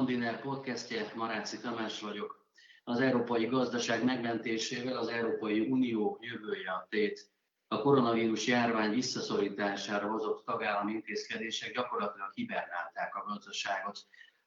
Mondiner podcastje, Maráci Tamás vagyok. Az európai gazdaság megmentésével az Európai Unió jövője a tét. A koronavírus járvány visszaszorítására hozott tagállami intézkedések gyakorlatilag hibernálták a gazdaságot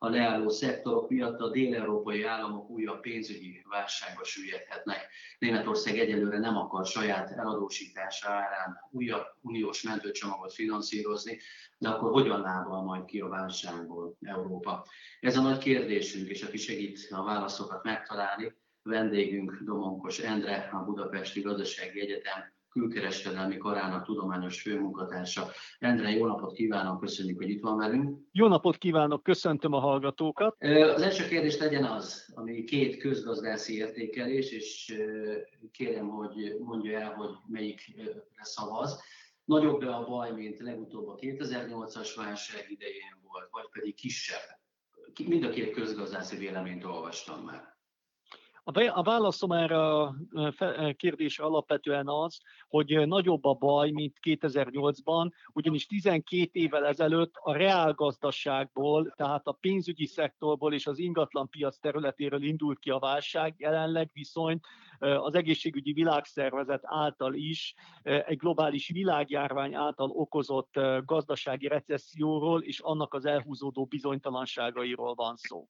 a leálló szektorok miatt a dél-európai államok újabb pénzügyi válságba süllyedhetnek. Németország egyelőre nem akar saját eladósítása árán újabb uniós mentőcsomagot finanszírozni, de akkor hogyan lábal majd ki a válságból Európa? Ez a nagy kérdésünk, és aki segít a válaszokat megtalálni, vendégünk Domonkos Endre, a Budapesti Gazdasági Egyetem külkereskedelmi karának tudományos főmunkatársa. Endre, jó napot kívánok, köszönjük, hogy itt van velünk. Jó napot kívánok, köszöntöm a hallgatókat. Az első kérdés legyen az, ami két közgazdászi értékelés, és kérem, hogy mondja el, hogy melyikre szavaz. Nagyobb be a baj, mint legutóbb a 2008-as válság idején volt, vagy pedig kisebb? Mind a két közgazdászi véleményt olvastam már. A válaszom erre a kérdésre alapvetően az, hogy nagyobb a baj, mint 2008-ban, ugyanis 12 évvel ezelőtt a reálgazdaságból, tehát a pénzügyi szektorból és az ingatlan piac területéről indult ki a válság, jelenleg viszont az egészségügyi világszervezet által is egy globális világjárvány által okozott gazdasági recesszióról és annak az elhúzódó bizonytalanságairól van szó.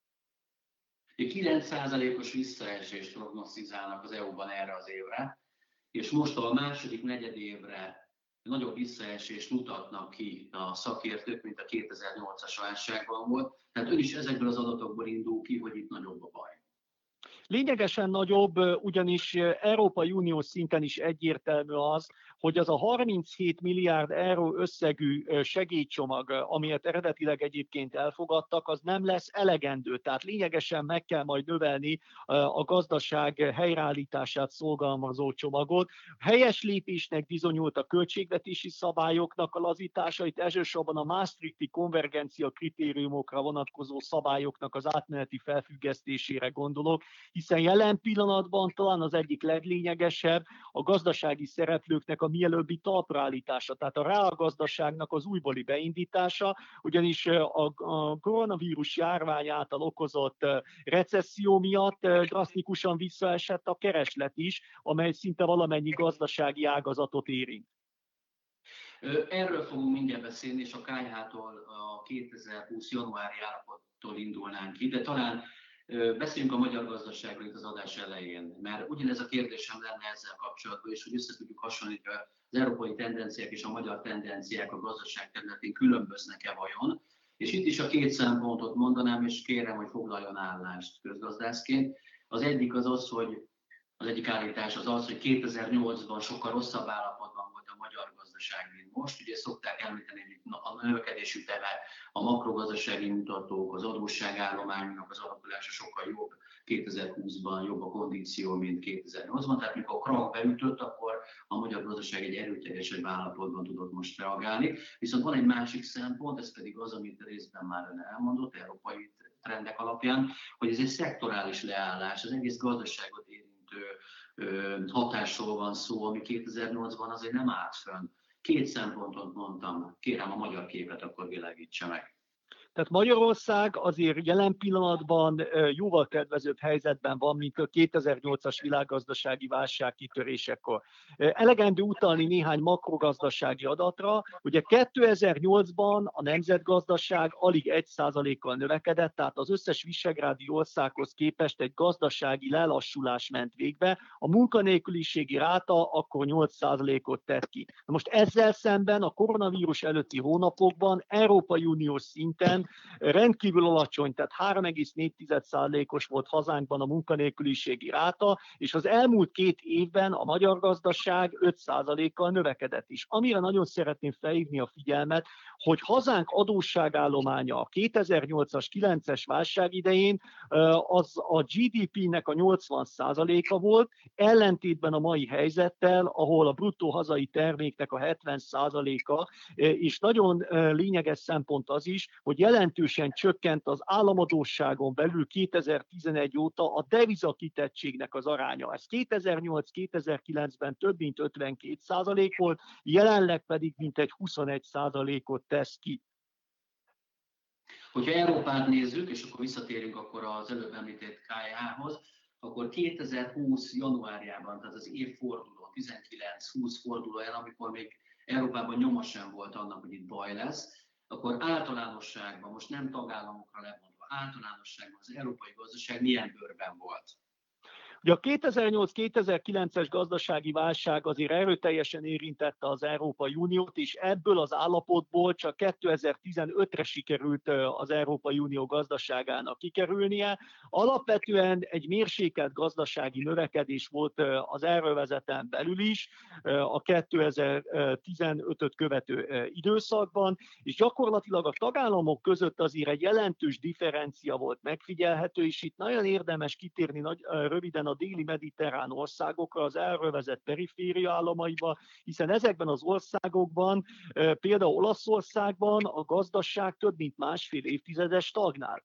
9%-os visszaesést prognosztizálnak az EU-ban erre az évre, és most a második negyedévre nagyobb visszaesést mutatnak ki a szakértők, mint a 2008-as válságban volt. Tehát ön is ezekből az adatokból indul ki, hogy itt nagyobb a baj. Lényegesen nagyobb, ugyanis Európai Unió szinten is egyértelmű az, hogy az a 37 milliárd euró összegű segélycsomag, amilyet eredetileg egyébként elfogadtak, az nem lesz elegendő. Tehát lényegesen meg kell majd növelni a gazdaság helyreállítását szolgálmazó csomagot. Helyes lépésnek bizonyult a költségvetési szabályoknak a lazítása, itt elsősorban a Maastrichti konvergencia kritériumokra vonatkozó szabályoknak az átmeneti felfüggesztésére gondolok, hiszen jelen pillanatban talán az egyik leglényegesebb a gazdasági szereplőknek a mielőbbi talpraállítása, tehát a reálgazdaságnak az újbóli beindítása, ugyanis a, koronavírus járvány által okozott recesszió miatt drasztikusan visszaesett a kereslet is, amely szinte valamennyi gazdasági ágazatot érint. Erről fogunk mindjárt beszélni, és a KH-tól a 2020 januári állapottól indulnánk ki, de talán Beszéljünk a magyar gazdaságról itt az adás elején, mert ugyanez a kérdésem lenne ezzel kapcsolatban, és hogy össze tudjuk hasonlítani az európai tendenciák és a magyar tendenciák a gazdaság területén különböznek-e vajon. És itt is a két szempontot mondanám, és kérem, hogy foglaljon állást közgazdászként. Az egyik az az, hogy az egyik állítás az az, hogy 2008-ban sokkal rosszabb állapotban volt a magyar gazdaság, mint most. Ugye szokták említeni, hogy a növekedés üteme, a makrogazdasági mutatók, az adósságállománynak az alakulása sokkal jobb 2020-ban, jobb a kondíció, mint 2008-ban. Tehát mikor a krak beütött, akkor a magyar gazdaság egy erőteljesebb állapotban tudott most reagálni. Viszont van egy másik szempont, ez pedig az, amit részben már ön elmondott, európai trendek alapján, hogy ez egy szektorális leállás, az egész gazdaságot érintő hatásról van szó, ami 2008-ban azért nem állt fönn. Két szempontot mondtam, kérem a magyar képet akkor világítsa meg. Tehát Magyarország azért jelen pillanatban jóval kedvezőbb helyzetben van, mint a 2008-as világgazdasági válság kitörésekor. Elegendő utalni néhány makrogazdasági adatra. Ugye 2008-ban a nemzetgazdaság alig 1%-kal növekedett, tehát az összes visegrádi országhoz képest egy gazdasági lelassulás ment végbe. A munkanélküliségi ráta akkor 8%-ot tett ki. Na most ezzel szemben a koronavírus előtti hónapokban Európai Uniós szinten rendkívül alacsony, tehát 3,4%-os volt hazánkban a munkanélküliségi ráta, és az elmúlt két évben a magyar gazdaság 5%-kal növekedett is. Amire nagyon szeretném felhívni a figyelmet, hogy hazánk adósságállománya a 2008-as, 9-es válság idején az a GDP-nek a 80%-a volt, ellentétben a mai helyzettel, ahol a bruttó hazai terméknek a 70%-a, és nagyon lényeges szempont az is, hogy jelentősen csökkent az államadóságon belül 2011 óta a devizakitettségnek az aránya. Ez 2008-2009-ben több mint 52 százalék volt, jelenleg pedig mintegy 21 százalékot tesz ki. Hogyha Európát nézzük, és akkor visszatérünk akkor az előbb említett KH-hoz, akkor 2020 januárjában, tehát az évforduló, 19-20 fordulóján, amikor még Európában nyoma sem volt annak, hogy itt baj lesz, akkor általánosságban, most nem tagállamokra lemondva, általánosságban az európai gazdaság milyen bőrben volt. Ugye a 2008-2009-es gazdasági válság azért erőteljesen érintette az Európai Uniót, és ebből az állapotból csak 2015-re sikerült az Európai Unió gazdaságának kikerülnie. Alapvetően egy mérsékelt gazdasági növekedés volt az erővezeten belül is a 2015-öt követő időszakban, és gyakorlatilag a tagállamok között azért egy jelentős differencia volt megfigyelhető, és itt nagyon érdemes kitérni nagy, röviden a déli mediterrán országokra, az elrövezett periféria államaiba, hiszen ezekben az országokban, például Olaszországban a gazdaság több mint másfél évtizedes stagnál.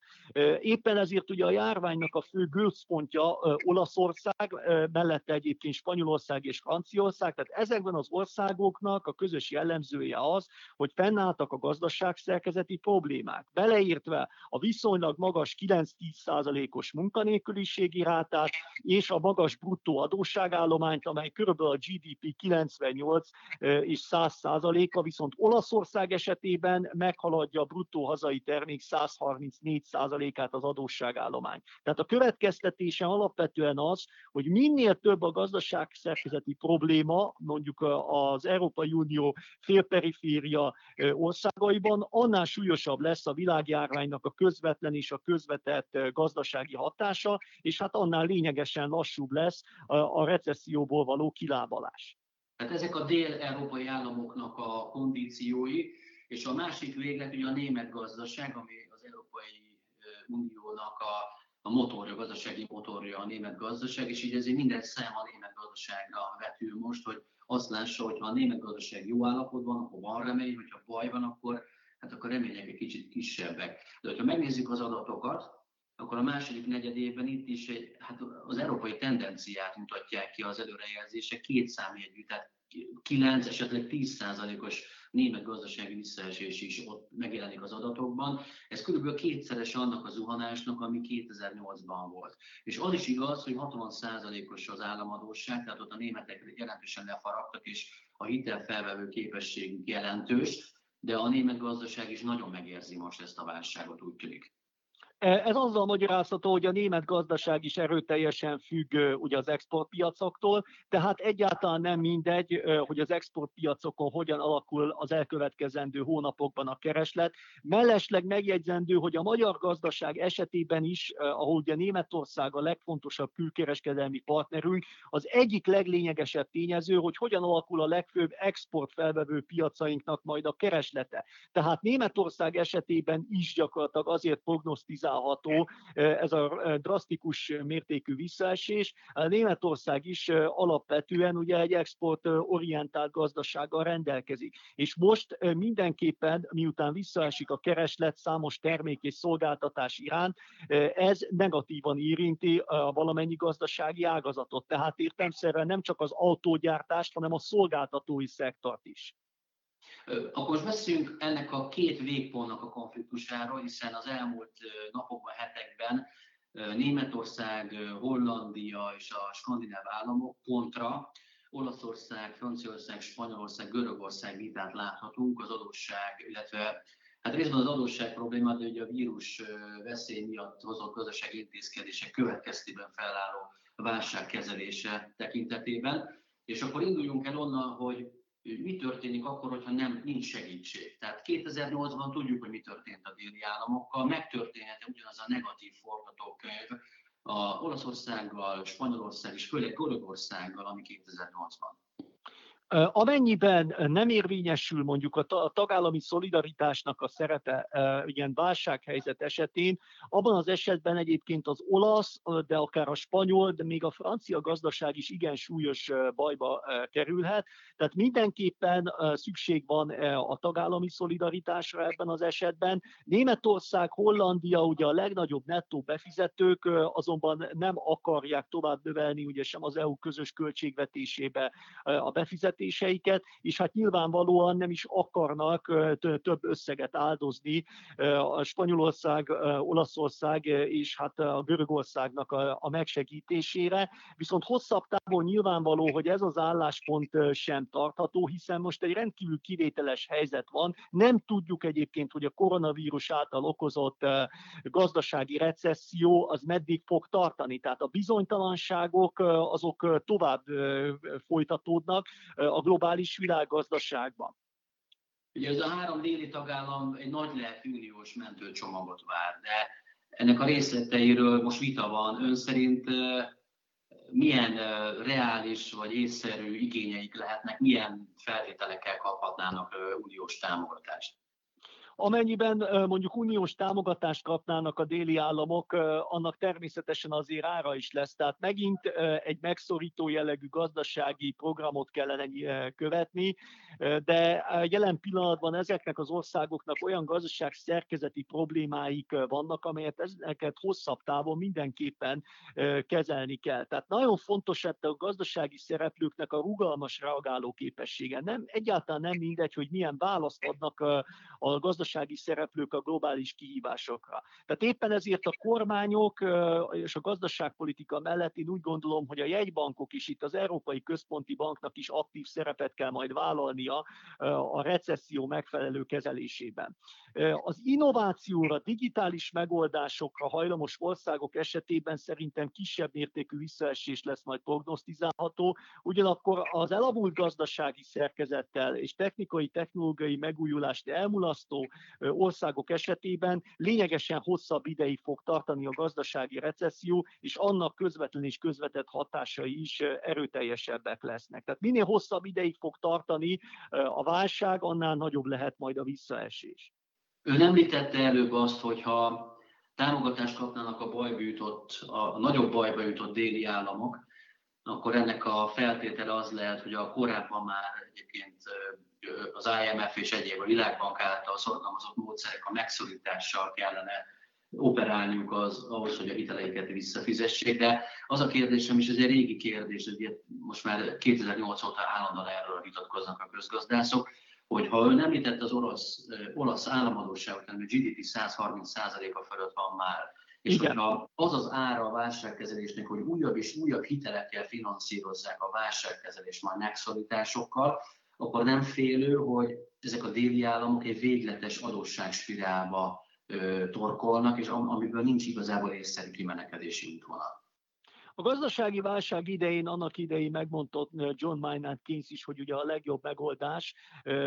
Éppen ezért ugye a járványnak a fő gőzpontja Olaszország, mellette egyébként Spanyolország és Franciaország, tehát ezekben az országoknak a közös jellemzője az, hogy fennálltak a gazdaságszerkezeti problémák, beleértve a viszonylag magas 9-10 os munkanélküliségi rátát, és a magas bruttó adósságállományt, amely körülbelül a GDP 98 és 100 százaléka, viszont Olaszország esetében meghaladja a bruttó hazai termék 134 százalékát az adósságállomány. Tehát a következtetése alapvetően az, hogy minél több a gazdaságszerkezeti probléma, mondjuk az Európai Unió félperiféria országaiban, annál súlyosabb lesz a világjárványnak a közvetlen és a közvetett gazdasági hatása, és hát annál lényegesen lassúbb lesz a recesszióból való kilábalás. Tehát ezek a dél-európai államoknak a kondíciói, és a másik véglet ugye a német gazdaság, ami az Európai Uniónak a, a motorja, a gazdasági motorja a német gazdaság, és így ezért minden szem a német gazdaságra vetül most, hogy azt lássa, hogy ha a német gazdaság jó állapotban, akkor van remény, hogyha baj van, akkor, hát akkor remények egy kicsit kisebbek. De ha megnézzük az adatokat, akkor a második negyed évben itt is egy, hát az európai tendenciát mutatják ki az előrejelzések, két számjegyű, tehát 9, esetleg 10 százalékos német gazdasági visszaesés is ott megjelenik az adatokban. Ez körülbelül kétszeres annak a zuhanásnak, ami 2008-ban volt. És az is igaz, hogy 60 százalékos az államadóság, tehát ott a németek jelentősen lefaragtak, és a hitelfelvevő képességük jelentős, de a német gazdaság is nagyon megérzi most ezt a válságot, úgy tűnik. Ez azzal magyarázható, hogy a német gazdaság is erőteljesen függ ugye az exportpiacoktól, tehát egyáltalán nem mindegy, hogy az exportpiacokon hogyan alakul az elkövetkezendő hónapokban a kereslet. Mellesleg megjegyzendő, hogy a magyar gazdaság esetében is, ahol ugye Németország a legfontosabb külkereskedelmi partnerünk, az egyik leglényegesebb tényező, hogy hogyan alakul a legfőbb exportfelvevő piacainknak majd a kereslete. Tehát Németország esetében is gyakorlatilag azért prognosztizál, realizálható ez a drasztikus mértékű visszaesés. Németország is alapvetően ugye egy exportorientált gazdasággal rendelkezik. És most mindenképpen, miután visszaesik a kereslet számos termék és szolgáltatás iránt, ez negatívan érinti valamennyi gazdasági ágazatot. Tehát értemszerűen nem csak az autógyártást, hanem a szolgáltatói szektort is. Akkor most beszéljünk ennek a két végpontnak a konfliktusáról, hiszen az elmúlt napokban, hetekben Németország, Hollandia és a skandináv államok kontra Olaszország, Franciaország, Spanyolország, Görögország vitát láthatunk az adósság, illetve hát részben az adósság probléma, de ugye a vírus veszély miatt hozott gazdasági intézkedések következtében felálló válság kezelése tekintetében. És akkor induljunk el onnan, hogy mi történik akkor, hogyha nem, nincs segítség. Tehát 2008-ban tudjuk, hogy mi történt a déli államokkal, megtörténhet ugyanaz a negatív forgatókönyv a Olaszországgal, Spanyolország és főleg Görögországgal, ami 2008-ban. Amennyiben nem érvényesül mondjuk a tagállami szolidaritásnak a szerepe ilyen válsághelyzet esetén, abban az esetben egyébként az olasz, de akár a spanyol, de még a francia gazdaság is igen súlyos bajba kerülhet. Tehát mindenképpen szükség van a tagállami szolidaritásra ebben az esetben. Németország, Hollandia ugye a legnagyobb nettó befizetők, azonban nem akarják tovább növelni ugye sem az EU közös költségvetésébe a befizetést, költségvetéseiket, és hát nyilvánvalóan nem is akarnak több összeget áldozni a Spanyolország, Olaszország és hát a Görögországnak a megsegítésére. Viszont hosszabb távon nyilvánvaló, hogy ez az álláspont sem tartható, hiszen most egy rendkívül kivételes helyzet van. Nem tudjuk egyébként, hogy a koronavírus által okozott gazdasági recesszió az meddig fog tartani. Tehát a bizonytalanságok azok tovább folytatódnak a globális világgazdaságban. Ugye ez a három déli tagállam egy nagy lelkű uniós mentőcsomagot vár, de ennek a részleteiről most vita van. Ön szerint milyen reális vagy észszerű igényeik lehetnek, milyen feltételekkel kaphatnának uniós támogatást? Amennyiben mondjuk uniós támogatást kapnának a déli államok, annak természetesen azért ára is lesz. Tehát megint egy megszorító jellegű gazdasági programot kellene követni, de jelen pillanatban ezeknek az országoknak olyan gazdaság szerkezeti problémáik vannak, amelyet ezeket hosszabb távon mindenképpen kezelni kell. Tehát nagyon fontos a gazdasági szereplőknek a rugalmas reagáló képessége. Nem, egyáltalán nem mindegy, hogy milyen választ adnak a gazdasági gazdasági szereplők a globális kihívásokra. Tehát éppen ezért a kormányok és a gazdaságpolitika mellett én úgy gondolom, hogy a jegybankok is itt az Európai Központi Banknak is aktív szerepet kell majd vállalnia a recesszió megfelelő kezelésében. Az innovációra, digitális megoldásokra hajlamos országok esetében szerintem kisebb mértékű visszaesés lesz majd prognosztizálható, ugyanakkor az elavult gazdasági szerkezettel és technikai, technológiai megújulást elmulasztó országok esetében lényegesen hosszabb ideig fog tartani a gazdasági recesszió, és annak közvetlen és közvetett hatásai is erőteljesebbek lesznek. Tehát minél hosszabb ideig fog tartani a válság, annál nagyobb lehet majd a visszaesés. Ön említette előbb azt, hogyha támogatást kapnának a bajba jutott, a nagyobb bajba jutott déli államok, akkor ennek a feltétele az lehet, hogy a korábban már egyébként az IMF és egyéb a világbank által szorgalmazott módszerek a megszorítással kellene operálniuk az, ahhoz, hogy a hiteleiket visszafizessék. De az a kérdésem is, ez egy régi kérdés, hogy most már 2008 óta állandóan erről vitatkoznak a közgazdászok, hogy ha ön említett az orosz, olasz államadóságot, ami a GDP 130%-a fölött van már, és Igen. hogyha az az ára a válságkezelésnek, hogy újabb és újabb hitelekkel finanszírozzák a válságkezelést majd megszorításokkal, akkor nem félő, hogy ezek a déli államok egy végletes adósságspirálba torkolnak, és amiből nincs igazából észszerű kimenekedési útvonal. A gazdasági válság idején, annak idején megmondta John Maynard Keynes is, hogy ugye a legjobb megoldás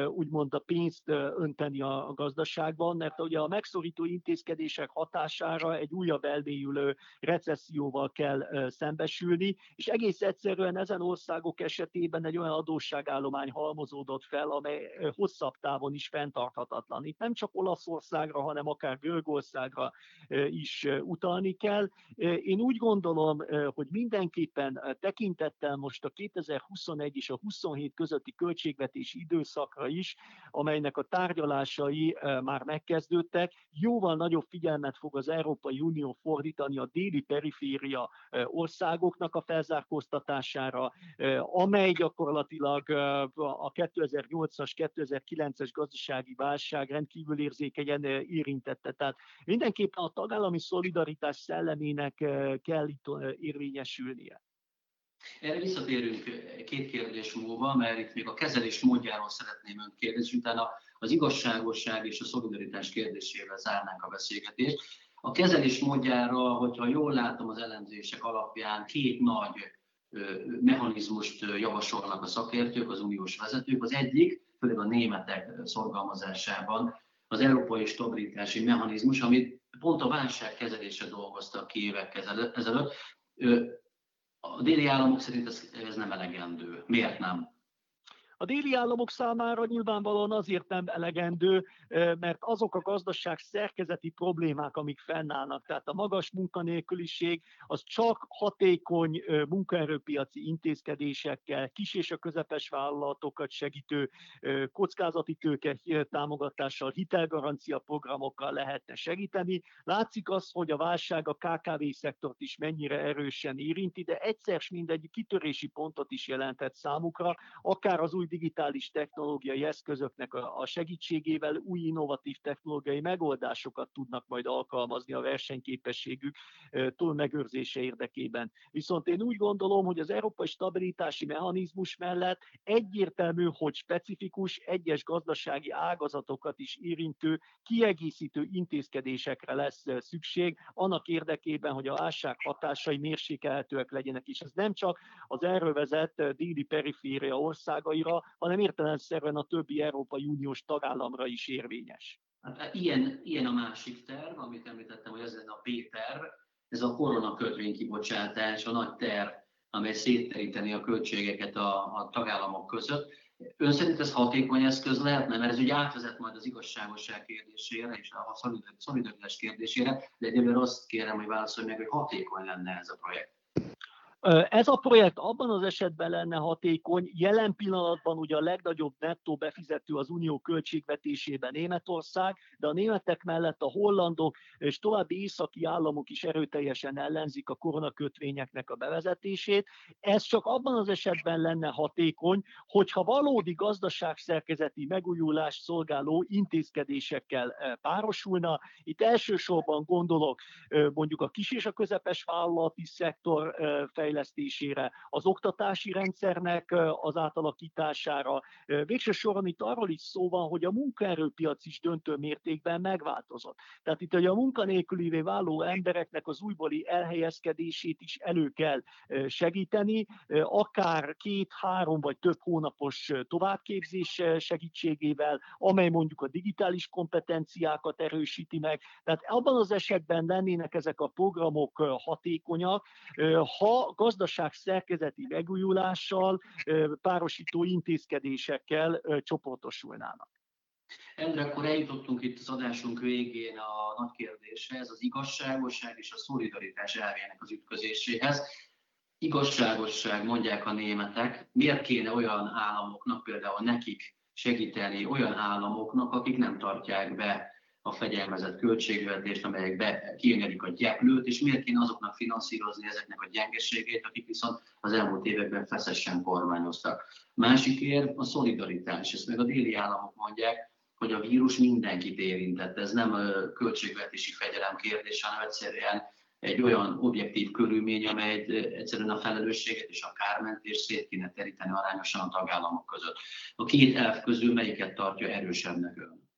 úgymond a pénzt önteni a gazdaságban, mert ugye a megszorító intézkedések hatására egy újabb elmélyülő recesszióval kell szembesülni, és egész egyszerűen ezen országok esetében egy olyan adósságállomány halmozódott fel, amely hosszabb távon is fenntarthatatlan. Itt nem csak Olaszországra, hanem akár Görögországra is utalni kell. Én úgy gondolom, hogy mindenképpen tekintettel most a 2021 és a 27 közötti költségvetési időszakra is, amelynek a tárgyalásai már megkezdődtek, jóval nagyobb figyelmet fog az Európai Unió fordítani a déli periféria országoknak a felzárkóztatására, amely gyakorlatilag a 2008-as, 2009-es gazdasági válság rendkívül érzékenyen érintette. Tehát mindenképpen a tagállami szolidaritás szellemének kell itt érvényesíteni érvényesülnie. Erre visszatérünk két kérdés múlva, mert itt még a kezelés módjáról szeretném önt kérdezni, utána az igazságosság és a szolidaritás kérdésével zárnánk a beszélgetést. A kezelés módjára, hogyha jól látom az elemzések alapján, két nagy mechanizmust javasolnak a szakértők, az uniós vezetők. Az egyik, főleg a németek szorgalmazásában, az európai stabilitási mechanizmus, amit pont a válság kezelése dolgoztak ki évekkel ezelőtt. A déli államok szerint ez, ez nem elegendő. Miért nem? A déli államok számára nyilvánvalóan azért nem elegendő, mert azok a gazdaság szerkezeti problémák, amik fennállnak, tehát a magas munkanélküliség, az csak hatékony munkaerőpiaci intézkedésekkel, kis és a közepes vállalatokat segítő kockázati tőke támogatással, hitelgarancia programokkal lehetne segíteni. Látszik az, hogy a válság a KKV szektort is mennyire erősen érinti, de egyszer mindegy kitörési pontot is jelentett számukra, akár az új digitális technológiai eszközöknek a segítségével új innovatív technológiai megoldásokat tudnak majd alkalmazni a versenyképességük túl megőrzése érdekében. Viszont én úgy gondolom, hogy az európai stabilitási mechanizmus mellett egyértelmű, hogy specifikus, egyes gazdasági ágazatokat is érintő, kiegészítő intézkedésekre lesz szükség, annak érdekében, hogy a válság hatásai mérsékelhetőek legyenek, és ez nem csak az erről vezet déli periféria országaira, hanem értelemszerűen a többi Európai Uniós tagállamra is érvényes. Ilyen, ilyen a másik terv, amit említettem, hogy ez lenne a B-terv, ez a korona kötvénykibocsátás, a nagy terv, amely szétteríteni a költségeket a, a tagállamok között. Ön szerint ez hatékony eszköz lehetne, mert ez ugye átvezet majd az igazságosság kérdésére és a szolidaritás kérdésére, de egyébként azt kérem, hogy válaszolj meg, hogy hatékony lenne ez a projekt. Ez a projekt abban az esetben lenne hatékony, jelen pillanatban ugye a legnagyobb nettó befizető az unió költségvetésében Németország, de a németek mellett a hollandok és további északi államok is erőteljesen ellenzik a koronakötvényeknek a bevezetését. Ez csak abban az esetben lenne hatékony, hogyha valódi gazdaságszerkezeti megújulás szolgáló intézkedésekkel párosulna. Itt elsősorban gondolok mondjuk a kis és a közepes vállalati szektor fejlesztésére, fejlesztésére, az oktatási rendszernek az átalakítására. Végső soron itt arról is szó van, hogy a munkaerőpiac is döntő mértékben megváltozott. Tehát itt hogy a munkanélkülivé váló embereknek az újbóli elhelyezkedését is elő kell segíteni, akár két-három vagy több hónapos továbbképzés segítségével, amely mondjuk a digitális kompetenciákat erősíti meg. Tehát abban az esetben lennének ezek a programok hatékonyak, ha gazdaság szerkezeti megújulással, párosító intézkedésekkel csoportosulnának. Endre, akkor eljutottunk itt az adásunk végén a nagy kérdéshez, az igazságosság és a szolidaritás elvének az ütközéséhez. Igazságosság, mondják a németek, miért kéne olyan államoknak, például nekik segíteni olyan államoknak, akik nem tartják be a fegyelmezett költségvetést, amelyek be, kiengedik a gyeplőt, és miért kéne azoknak finanszírozni ezeknek a gyengeségét, akik viszont az elmúlt években feszesen kormányoztak. Másik ér a szolidaritás, ezt meg a déli államok mondják, hogy a vírus mindenkit érintett. Ez nem a költségvetési fegyelem kérdés, hanem egyszerűen egy olyan objektív körülmény, amely egyszerűen a felelősséget és a kármentést szét kéne teríteni arányosan a tagállamok között. A két elv közül melyiket tartja erősebbnek ön?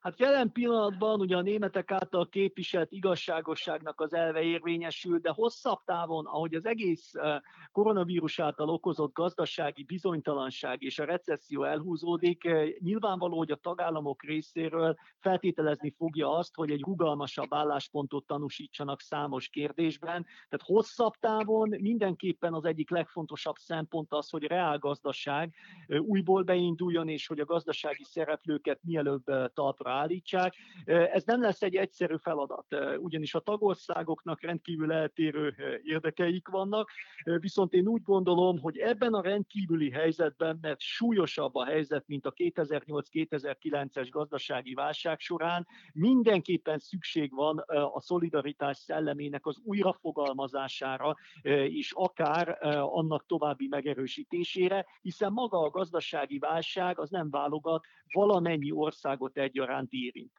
Hát jelen pillanatban ugye a németek által képviselt igazságosságnak az elve érvényesül, de hosszabb távon, ahogy az egész eh, koronavírus által okozott gazdasági bizonytalanság és a recesszió elhúzódik, eh, nyilvánvaló, hogy a tagállamok részéről feltételezni fogja azt, hogy egy rugalmasabb álláspontot tanúsítsanak számos kérdésben. Tehát hosszabb távon mindenképpen az egyik legfontosabb szempont az, hogy reál gazdaság eh, újból beinduljon, és hogy a gazdasági szereplőket mielőbb talpra állítsák. Ez nem lesz egy egyszerű feladat, ugyanis a tagországoknak rendkívül eltérő érdekeik vannak, viszont én úgy gondolom, hogy ebben a rendkívüli helyzetben, mert súlyosabb a helyzet, mint a 2008-2009-es gazdasági válság során, mindenképpen szükség van a szolidaritás szellemének az újrafogalmazására, és akár annak további megerősítésére, hiszen maga a gazdasági válság az nem válogat valamennyi országot egyaránt iránt érint.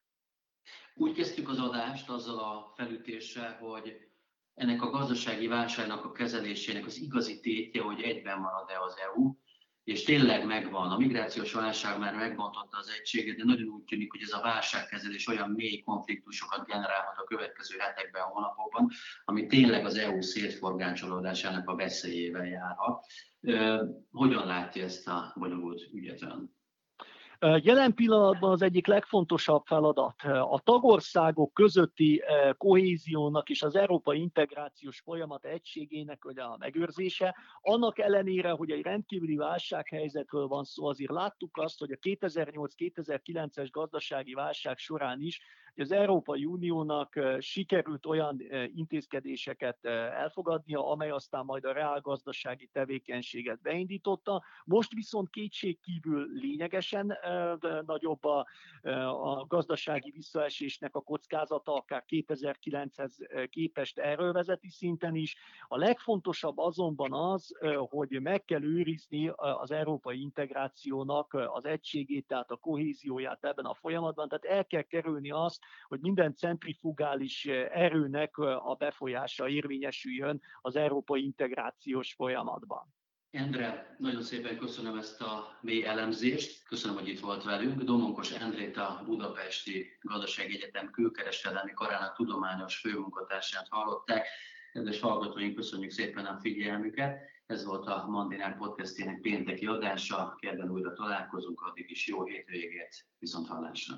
Úgy kezdtük az adást azzal a felütéssel, hogy ennek a gazdasági válságnak a kezelésének az igazi tétje, hogy egyben marad-e az EU, és tényleg megvan. A migrációs válság már megbontotta az egységet, de nagyon úgy tűnik, hogy ez a válságkezelés olyan mély konfliktusokat generálhat a következő hetekben, hónapokban, ami tényleg az EU szétforgácsolódásának a veszélyével járhat. Hogyan látja ezt a bonyolult ügyet ön? Jelen pillanatban az egyik legfontosabb feladat a tagországok közötti kohéziónak és az európai integrációs folyamat egységének ugye a megőrzése. Annak ellenére, hogy egy rendkívüli válsághelyzetről van szó, azért láttuk azt, hogy a 2008-2009-es gazdasági válság során is hogy az Európai Uniónak sikerült olyan intézkedéseket elfogadnia, amely aztán majd a reálgazdasági tevékenységet beindította. Most viszont kétségkívül lényegesen nagyobb a, a gazdasági visszaesésnek a kockázata, akár 2009-hez képest erről vezeti szinten is. A legfontosabb azonban az, hogy meg kell őrizni az európai integrációnak az egységét, tehát a kohézióját ebben a folyamatban, tehát el kell kerülni azt, hogy minden centrifugális erőnek a befolyása érvényesüljön az európai integrációs folyamatban. Endre, nagyon szépen köszönöm ezt a mély elemzést, köszönöm, hogy itt volt velünk. Domonkos Endrét a Budapesti Gazdasági Egyetem külkereskedelmi karának tudományos főmunkatársát hallották. Kedves hallgatóink, köszönjük szépen a figyelmüket. Ez volt a Mandinár podcastjének pénteki adása. Kedden újra találkozunk, addig is jó hétvégét, viszont hallásra.